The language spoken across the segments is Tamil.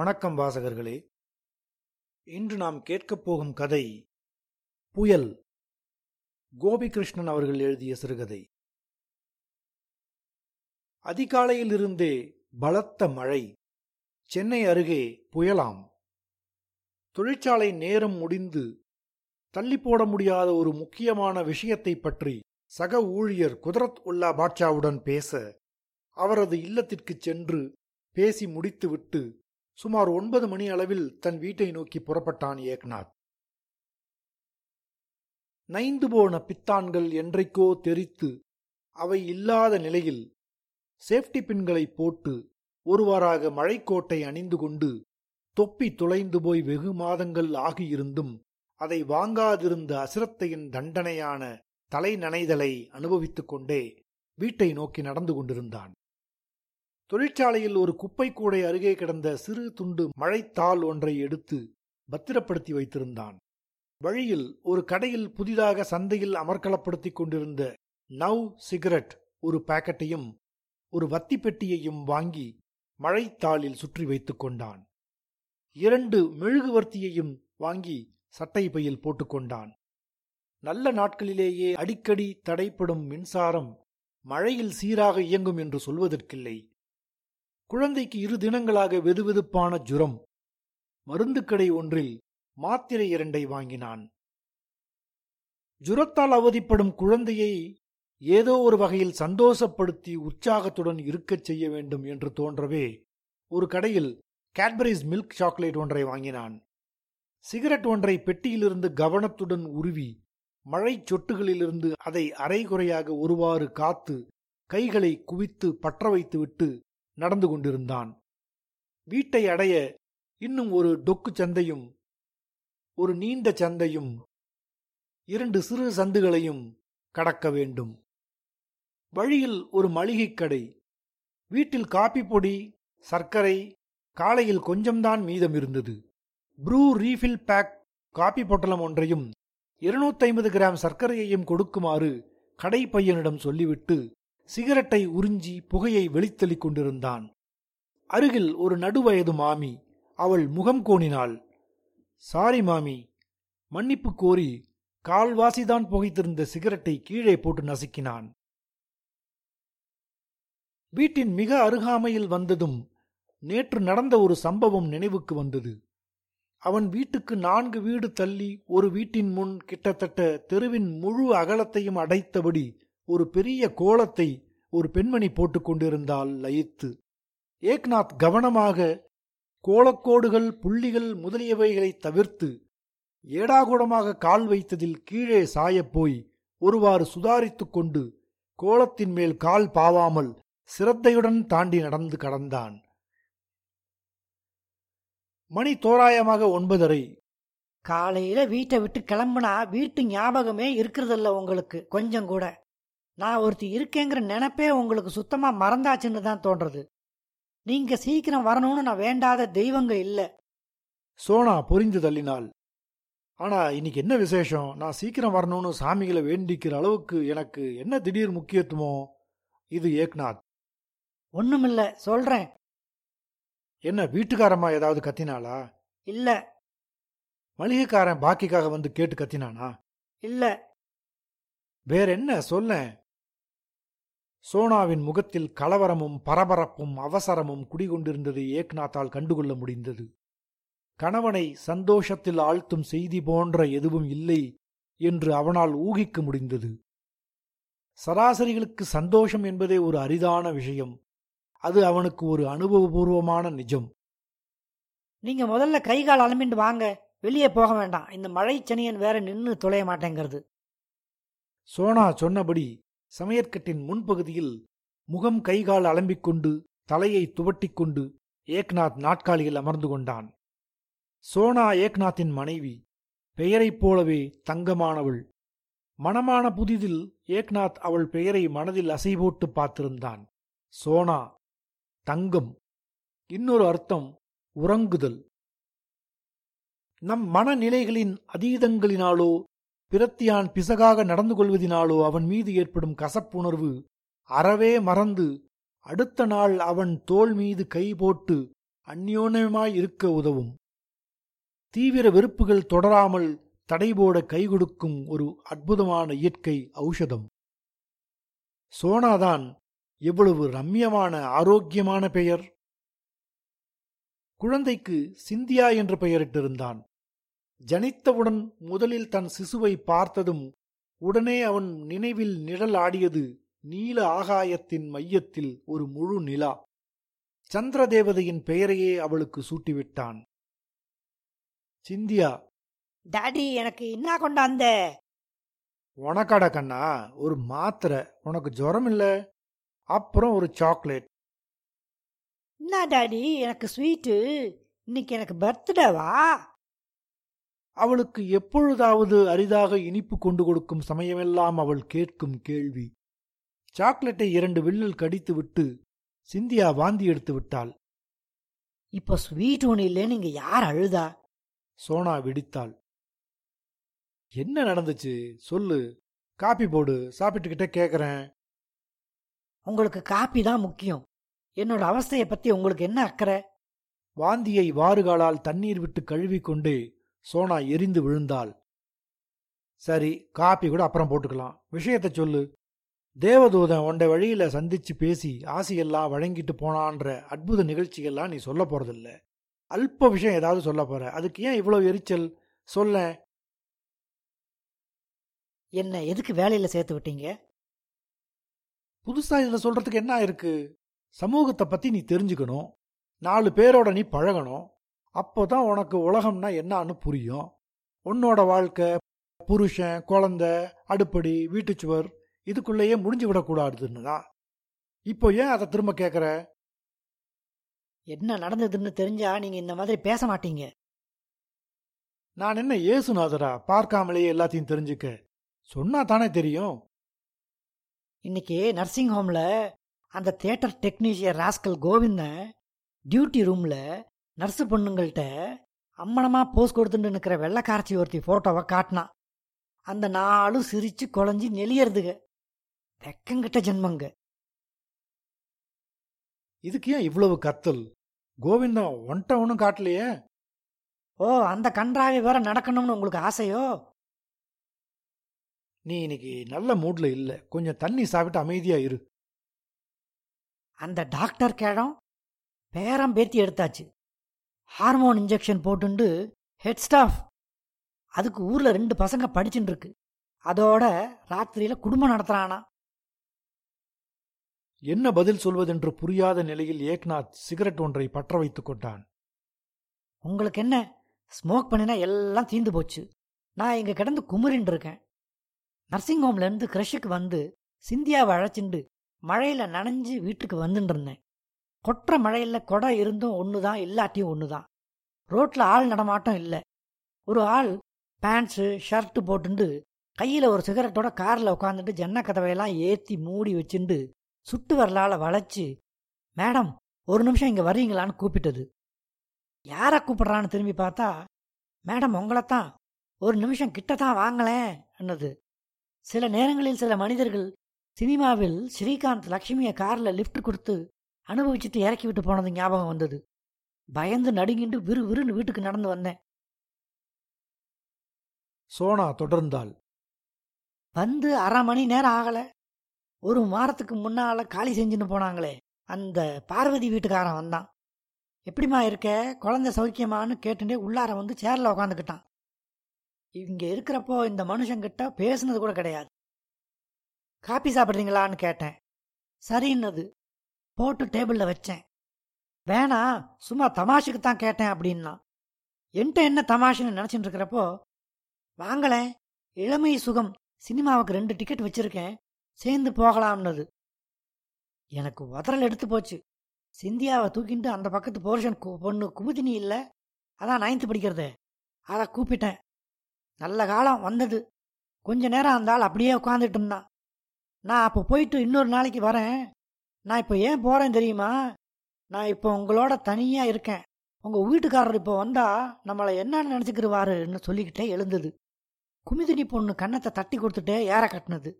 வணக்கம் வாசகர்களே. இன்று நாம் கேட்கப் போகும் கதை புயல். கோபிகிருஷ்ணன் அவர்கள் எழுதிய சிறுகதை. அதிகாலையிலிருந்தே பலத்த மழை. சென்னை அருகே புயலாம். தொழிற்சாலை நேரம் முடிந்து தள்ளி போட முடியாத ஒரு முக்கியமான விஷயத்தை பற்றி சக ஊழியர் குதரத் உல்லா பாட்ஷாவுடன் பேச அவரது இல்லத்திற்குச் சென்று பேசி முடித்துவிட்டு சுமார் ஒன்பது மணி அளவில் தன் வீட்டை நோக்கி புறப்பட்டான் ஏக்நாத். நைந்து போன பித்தான்கள் என்றைக்கோ தெரித்து அவை இல்லாத நிலையில் சேஃப்டி பின்களை போட்டு ஒருவாறாக மழைக்கோட்டை அணிந்து கொண்டு தொப்பி துளைந்து போய் வெகு மாதங்கள் ஆகியிருந்தும் அதை வாங்காதிருந்த அசிரத்தையின் தண்டனையான தலை நனைதலை அனுபவித்துக் கொண்டே வீட்டை நோக்கி நடந்து கொண்டிருந்தான். தொழிற்சாலையில் ஒரு குப்பை கூடை அருகே கிடந்த சிறு துண்டு மழைத்தாள் ஒன்றை எடுத்து பத்திரப்படுத்தி வைத்திருந்தான். வழியில் ஒரு கடையில் புதிதாக சந்தையில் அமர்க்கலப்படுத்திக் கொண்டிருந்த நவ் சிகரெட் ஒரு பாக்கெட்டையும் ஒரு வத்தி பெட்டியையும் வாங்கி மழைத்தாளில் சுற்றி வைத்துக் கொண்டான். இரண்டு மெழுகுவர்த்தியையும் வாங்கி சட்டை பையில் போட்டுக்கொண்டான் நல்ல நாட்களிலேயே அடிக்கடி தடைப்படும் மின்சாரம் மழையில் சீராக இயங்கும் என்று சொல்வதற்கில்லை. குழந்தைக்கு இரு தினங்களாக வெதுவெதுப்பான ஜுரம். மருந்துக்கடை ஒன்றில் மாத்திரை இரண்டை வாங்கினான். ஜுரத்தால் அவதிப்படும் குழந்தையை ஏதோ ஒரு வகையில் சந்தோஷப்படுத்தி உற்சாகத்துடன் இருக்கச் செய்ய வேண்டும் என்று தோன்றவே ஒரு கடையில் கேட்பரிஸ் மில்க் சாக்லேட் ஒன்றை வாங்கினான். சிகரெட் ஒன்றை பெட்டியிலிருந்து கவனத்துடன் உருவி மழை சொட்டுகளிலிருந்து அதை அரைகுறையாக ஒருவாறு காத்து கைகளை குவித்து பற்ற வைத்துவிட்டு நடந்து கொண்டிருந்தான். வீட்டை அடைய இன்னும் ஒரு டொக்கு சந்தையும் ஒரு நீண்ட சந்தையும் இரண்டு சிறு சந்துகளையும் கடக்க வேண்டும். வழியில் ஒரு மளிகைக் கடை வீட்டில் காப்பி பொடி சர்க்கரை காலையில் கொஞ்சம்தான் மீதம் இருந்தது. ப்ரூ ரீஃபில் பேக் காப்பி பொட்டலம் ஒன்றையும் இருநூத்தைம்பது கிராம் சர்க்கரையையும் கொடுக்குமாறு கடை பையனிடம் சொல்லிவிட்டு சிகரெட்டை உறிஞ்சி புகையை வெளித்தள்ளிக் கொண்டிருந்தான். அருகில் ஒரு நடுவயது மாமி அவள் முகம் கோணினாள். சாரி மாமி மன்னிப்பு கோரி கால்வாசிதான் புகைத்திருந்த சிகரெட்டை கீழே போட்டு நசுக்கினான். வீட்டின் மிக அருகாமையில் வந்ததும் நேற்று நடந்த ஒரு சம்பவம் நினைவுக்கு வந்தது. அவன் வீட்டுக்கு நான்கு வீடு தள்ளி ஒரு வீட்டின் முன் கிட்டத்தட்ட தெருவின் முழு அகலத்தையும் அடைத்தபடி ஒரு பெரிய கோலத்தை ஒரு பெண்மணி போட்டுக்கொண்டிருந்தால் லயித்து. ஏக்நாத் கவனமாக கோலக்கோடுகள் புள்ளிகள் முதலியவைகளை தவிர்த்து ஏடாகூடமாக கால் வைத்ததில் கீழே சாயப்போய் ஒருவாறு சுதாரித்துக் கொண்டு கோலத்தின் மேல் கால் பாவாமல் சிரத்தையுடன் தாண்டி நடந்து கடந்தான். மணி தோராயமாக ஒன்பதரை. காலையில வீட்டை விட்டு கிளம்புனா வீட்டு ஞாபகமே இருக்கிறதில்ல உங்களுக்கு கொஞ்சம் கூட நான் ஒருத்தி இருக்கேங்கிற நினைப்பே உங்களுக்கு சுத்தமா மறந்தாச்சுன்னு தான் தோன்றது. நீங்க சீக்கிரம் வரணும்னு நான் வேண்டாத தெய்வங்க இல்ல. சோனா பொரிந்து தள்ளினாள். ஆனா இன்னைக்கு என்ன விசேஷம்? நான் சீக்கிரம் வரணும்னு சாமிகளை வேண்டிக்கிற அளவுக்கு எனக்கு என்ன திடீர் முக்கியத்துவம்? இது ஏக்நாத். ஒண்ணுமில்ல சொல்றேன். என்ன வீட்டுக்காரம்மா ஏதாவது கத்தினாளா? இல்ல. மளிகைக்காரன் பாக்கிக்காக வந்து கேட்டு கத்தினானா? இல்ல. வேற என்ன சொல்ல சோனாவின் முகத்தில் கலவரமும் பரபரப்பும் அவசரமும் குடிகொண்டிருந்ததை ஏக்நாத்தால் கண்டுகொள்ள முடிந்தது. கணவனை சந்தோஷத்தில் ஆழ்த்தும் செய்தி போன்ற எதுவும் இல்லை என்று அவனால் ஊகிக்க முடிந்தது. சராசரிகளுக்கு சந்தோஷம் என்பதே ஒரு அரிதான விஷயம். அது அவனுக்கு ஒரு அனுபவபூர்வமான நிஜம். நீங்க முதல்ல கை கால் அலம்பிட்டு வாங்க. வெளியே போக வேண்டாம். இந்த மழை சனியன் வேற நின்னு தொலைய மாட்டேங்கிறது. சோனா சொன்னபடி சமையற்கட்டின் முன்பகுதியில் முகம் கைகால் அலம்பிக்கொண்டு தலையை துவட்டிக்கொண்டு ஏக்நாத் நாட்காலியில் அமர்ந்து கொண்டான். சோனா ஏக்நாத்தின் மனைவி பெயரைப் போலவே தங்கமானவள். மணமான புதிதில் ஏக்நாத் அவள் பெயரை மனதில் அசைபோட்டு பார்த்திருந்தான். சோனா தங்கம் இன்னொரு அர்த்தம் உறங்குதல். நம் மனநிலைகளின் அதீதங்களினாலோ பிரத்தியான் பிசகாக நடந்து கொள்வதினாலோ அவன் மீது ஏற்படும் கசப்புணர்வு அறவே மறந்து அடுத்த நாள் அவன் தோள் மீது கை போட்டு அந்யோன்யமாய் இருக்க உதவும். தீவிர வெறுப்புகள் தொடராமல் தடைபோட கை கொடுக்கும் ஒரு அற்புதமான இயற்கை ஔஷதம். சோனாதான் எவ்வளவு ரம்யமான ஆரோக்கியமான பெயர். குழந்தைக்கு சிந்தியா என்று பெயரிட்டிருந்தான். ஜனித்தவுடன் முதலில் தன் சிசுவை பார்த்ததும் உடனே அவன் நினைவில் நிழல் ஆடியது நீல ஆகாயத்தின் மையத்தில் ஒரு முழு நிலா. சந்திர தேவதையின் பெயரையே அவளுக்கு சூட்டிவிட்டான். சிந்தியா. டாடி எனக்கு என்ன கொண்டாந்த உனக்காடா கண்ணா. ஒரு மாத்திரை. உனக்கு ஜுரம் இல்ல? அப்புறம் ஒரு சாக்லேட். என்ன டாடி எனக்கு ஸ்வீட்டு. இன்னைக்கு எனக்கு பர்த்டேவா? அவளுக்கு எப்பொழுதாவது அரிதாக இனிப்பு கொண்டு கொடுக்கும் சமயமெல்லாம் அவள் கேட்கும் கேள்வி. சாக்லேட்டை இரண்டு வில்லில் கடித்து விட்டு சிந்தியா வாந்தி எடுத்து விட்டாள். இப்போ ஸ்வீட் ஒன்று இல்லைன்னு இங்க யார் அழுதா? சோனா வெடித்தாள். என்ன நடந்துச்சு? சொல்லு. காப்பி போடு. சாப்பிட்டுக்கிட்டே கேக்குறேன். உங்களுக்கு காப்பி தான் முக்கியம். என்னோட அவஸ்தையை பத்தி உங்களுக்கு என்ன அக்கறை? வாந்தியை வாறுகாலால் தண்ணீர் விட்டு கழுவிக்கொண்டே சோனா எரிந்து விழுந்தாள். சரி காப்பி கூட அப்புறம் போட்டுக்கலாம். விஷயத்தை சொல்லு. தேவதூதன் உன்ட வழியில சந்திச்சு பேசி ஆசையெல்லாம் வழங்கிட்டு போனான்ற அற்புத நிகழ்ச்சிகள்லாம் நீ சொல்ல போறதில்ல. அல்ப விஷயம் ஏதாவது சொல்ல போற. அதுக்கு ஏன் இவ்வளவு எரிச்சல்? சொல்ல. என்ன எதுக்கு வேலையில சேர்த்து விட்டீங்க? புதுசா இதுல சொல்றதுக்கு என்ன இருக்கு சமூகத்தை பத்தி நீ தெரிஞ்சுக்கணும். நாலு பேரோட நீ பழகணும். அப்போதான் உனக்கு உலகம்னா என்னன்னு புரியும். உன்னோட வாழ்க்கை புருஷன் குழந்தை அடுப்படி வீட்டுச்சுவர் இதுக்குள்ளேயே முடிஞ்சு விடக்கூடாதுன்னு தான் இப்போ ஏன் அதை திரும்ப கேட்குற என்ன நடந்ததுன்னு தெரிஞ்சா நீங்க இந்த மாதிரி பேச மாட்டீங்க. நான் என்ன ஏசுநாதரா பார்க்காமலேயே எல்லாத்தையும் தெரிஞ்சுக்க. சொன்னா தானே தெரியும். இன்னைக்கு நர்சிங் ஹோம்ல அந்த theatre technician rascal Govindan duty ரூம்ல நர்ஸு பொண்ணுங்கள்ட்ட அம்மனமா போஸ் கொடுத்துட்டு நிற்கிற வெள்ளக்காரச்சி ஒருத்தி போட்டோவை காட்டினான் அந்த நாளும் சிரிச்சு குழஞ்சி நெளியறதுக. வெக்கங்கிட்ட ஜென்மங்க. இதுக்கு ஏன் இவ்வளவு கத்தல்? கோவிந்தம் ஒன்ட்ட ஒன்றும் காட்டலையே. ஓ அந்த கன்றாவி வேற நடக்கணும்னு உங்களுக்கு ஆசையோ? நீ இன்னைக்கு நல்ல மூட்ல இல்ல. கொஞ்சம் தண்ணி சாப்பிட்டு அமைதியா இரு. அந்த டாக்டர் கேடம் பேரம் பேத்தி எடுத்தாச்சு. ஹார்மோன் இன்ஜெக்ஷன் போட்டுண்டு ஹெட் ஸ்டாஃப் அதுக்கு ஊர்ல ரெண்டு பசங்க படிச்சுட்டு இருக்கு அதோட ராத்திரியில குடும்பம் நடத்துறானா? என்ன பதில் சொல்வதென்று புரியாத நிலையில் ஏக்நாத் சிகரெட் ஒன்றை பற்ற வைத்துக் கொண்டான். உங்களுக்கு என்ன? ஸ்மோக் பண்ணினா எல்லாம் தீந்து போச்சு. நான் இங்க கிடந்து குமுறின்னு இருக்கேன். நர்சிங் ஹோம்ல இருந்து கிரஷுக்கு வந்து சிந்தியாவை அழைச்சிண்டு மழையில நனைஞ்சு வீட்டுக்கு வந்துட்டு இருந்தேன். கொட்டுற மழையில கொடை இருந்தும் ஒண்ணுதான் இல்லாட்டியும் ஒண்ணுதான். ரோட்ல ஆள் நடமாட்டம் இல்லை. ஒரு ஆள் பேண்ட்ஸு ஷர்ட்டு போட்டுண்டு கையில் ஒரு சிகரெட்டோட காரில் உட்காந்துட்டு ஜன்ன கதவையெல்லாம் ஏற்றி மூடி வச்சுண்டு சுட்டு வரலால் வளைச்சி மேடம் ஒரு நிமிஷம் இங்கே வர்றீங்களான்னு கூப்பிட்டது. யாரை கூப்பிட்றான்னு திரும்பி பார்த்தா மேடம் உங்களைத்தான் ஒரு நிமிஷம் கிட்ட தான் வாங்களேன் என்னது. சில நேரங்களில் சில மனிதர்கள் சினிமாவில் ஸ்ரீகாந்த் லக்ஷ்மியை காரில் லிஃப்ட் கொடுத்து அனுபவிச்சுட்டு இறக்கி விட்டு போனது ஞாபகம் வந்தது. பயந்து நடுங்கிட்டு விறு விறுன்னு வீட்டுக்கு நடந்து வந்தேன். சோனா தொடர்ந்தாள். வந்து அரை மணி நேரம் ஆகல. ஒரு வாரத்துக்கு முன்னால காலி செஞ்சுன்னு போனாங்களே. அந்த பார்வதி வீட்டுக்காரன் வந்தான். எப்படிம்மா இருக்க? குழந்தை சௌக்கியமான்னு கேட்டுட்டே உள்ளார வந்து சேர்ல உக்காந்துக்கிட்டான். இங்க இருக்கிறப்போ இந்த மனுஷங்கிட்ட பேசுனது கூட கிடையாது. காப்பி சாப்பிட்றீங்களான்னு கேட்டேன். சரின்னது. போட்டு டேபிளில் வச்சேன். வேணா சும்மா தமாஷுக்கு தான் கேட்டேன் அப்படின்னா. என்கிட்ட என்ன தமாஷுன்னு நினச்சிட்டு இருக்கிறப்போ வாங்களேன் இளமை சுகம் சினிமாவுக்கு ரெண்டு டிக்கெட் வச்சிருக்கேன் சேர்ந்து போகலாம்னது. எனக்கு உதறல் எடுத்து போச்சு. சிந்தியாவை தூக்கிட்டு அந்த பக்கத்து போர்ஷன் பொண்ணு குமுதினி இல்லை அதான் நைன்த்து படிக்கிறதே. அதை கூப்பிட்டேன். நல்ல காலம் வந்தது. கொஞ்ச நேரம் அந்த ஆள் அப்படியே உட்காந்துட்டு இருந்தான். நான் அப்போ போயிட்டு இன்னொரு நாளைக்கு வரேன். நான் இப்போ ஏன் போறேன் தெரியுமா? நான் இப்போ உங்களோட தனியா இருக்கேன். உங்க வீட்டுக்காரர் இப்போ வந்தா நம்மளை என்னன்னு நினைச்சுக்கிருவாருன்னு சொல்லிக்கிட்டே எழுந்தது. குமிதினி பொண்ணு கன்னத்தை தட்டி கொடுத்துட்டே ஏற கட்டினது.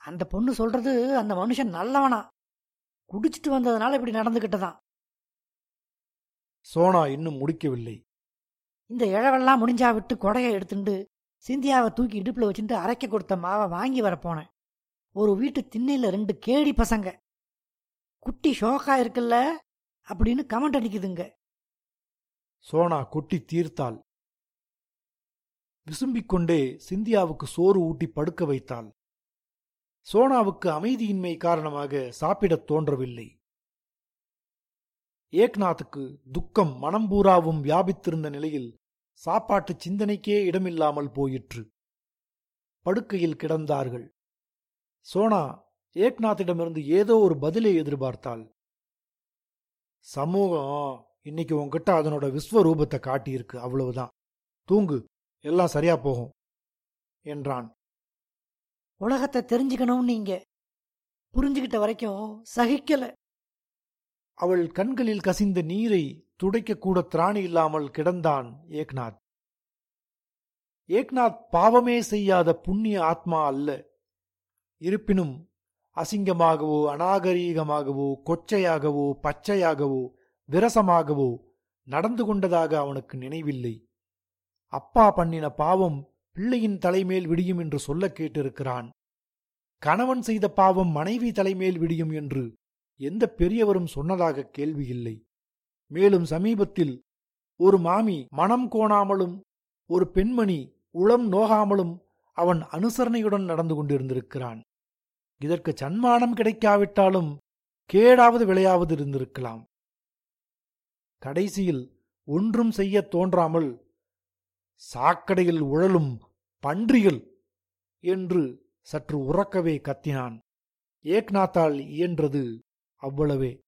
அந்த பொண்ணு சொல்றது அந்த மனுஷன் நல்லவனா? குடிச்சிட்டு வந்ததுனால இப்படி நடந்துகிட்டதான். சோனா இன்னும் முடிக்கவில்லை. இந்த இழவெல்லாம் முடிஞ்சா விட்டு கொடையை எடுத்துட்டு சிந்தியாவை தூக்கி இடுப்புல வச்சுட்டு அரைக்க கொடுத்த மாவை வாங்கி வரப்போனேன் ஒரு வீட்டு திண்ணையில ரெண்டு கேடி பசங்க. குட்டி ஷோக்கா இருக்குல்ல? அப்படின்னு கமெண்ட் அடிக்குதுங்க. சோனா கொட்டி தீர்த்தாள். விசும்பிக் கொண்டே சிந்தியாவுக்கு சோறு ஊட்டி படுக்க வைத்தாள். சோனாவுக்கு அமைதியின்மை காரணமாக சாப்பிடத் தோன்றவில்லை. ஏக்நாத்துக்கு துக்கம் மனம் பூராவும் வியாபித்திருந்த நிலையில் சாப்பாட்டு சிந்தனைக்கே இடமில்லாமல் போயிற்று. படுக்கையில் கிடந்தார்கள். சோனா ஏக்நாத்திடமிருந்து ஏதோ ஒரு பதிலை எதிர்பார்த்தாள். சமூகம் இன்னைக்கு உன்கிட்ட அதனோட விஸ்வரூபத்தை காட்டியிருக்கு அவ்வளவுதான். தூங்கு எல்லாம் சரியா போகும் என்றான். உலகத்தை தெரிஞ்சுக்கணும் நீங்க புரிஞ்சுக்கிட்ட வரைக்கும் சகிக்கல. அவள் கண்களில் கசிந்த நீரை துடைக்கக்கூட திராணி இல்லாமல் கிடந்தான் ஏக்நாத். ஏக்நாத் பாவமே செய்யாத புண்ணிய ஆத்மா அல்ல. இருப்பினும் அசிங்கமாகவோ அநாகரீகமாகவோ கொச்சையாகவோ பச்சையாகவோ விரசமாகவோ நடந்து கொண்டதாக அவனுக்கு நினைவில்லை. அப்பா பண்ணின பாவம் பிள்ளையின் தலைமேல் விடியும் என்று சொல்ல கேட்டிருக்கிறான். கணவன் செய்த பாவம் மனைவி தலைமேல் விடியும் என்று எந்த பெரியவரும் சொன்னதாக கேள்வியில்லை மேலும் சமீபத்தில் ஒரு மாமி மனம் கோணாமலும் ஒரு பெண்மணி உளம் நோகாமலும் அவன் அனுசரணையுடன் நடந்து கொண்டிருந்திருக்கிறான். இதற்கு சன்மானம் கிடைக்காவிட்டாலும் கேடாவது விளையாவது இருந்திருக்கலாம். கடைசியில் ஒன்றும் செய்யத் தோன்றாமல் சாக்கடையில் உழலும் பன்றிகள் என்று சற்று உறக்கவே கத்தினான். ஏக்நாத்தால் இயன்றது அவ்வளவே.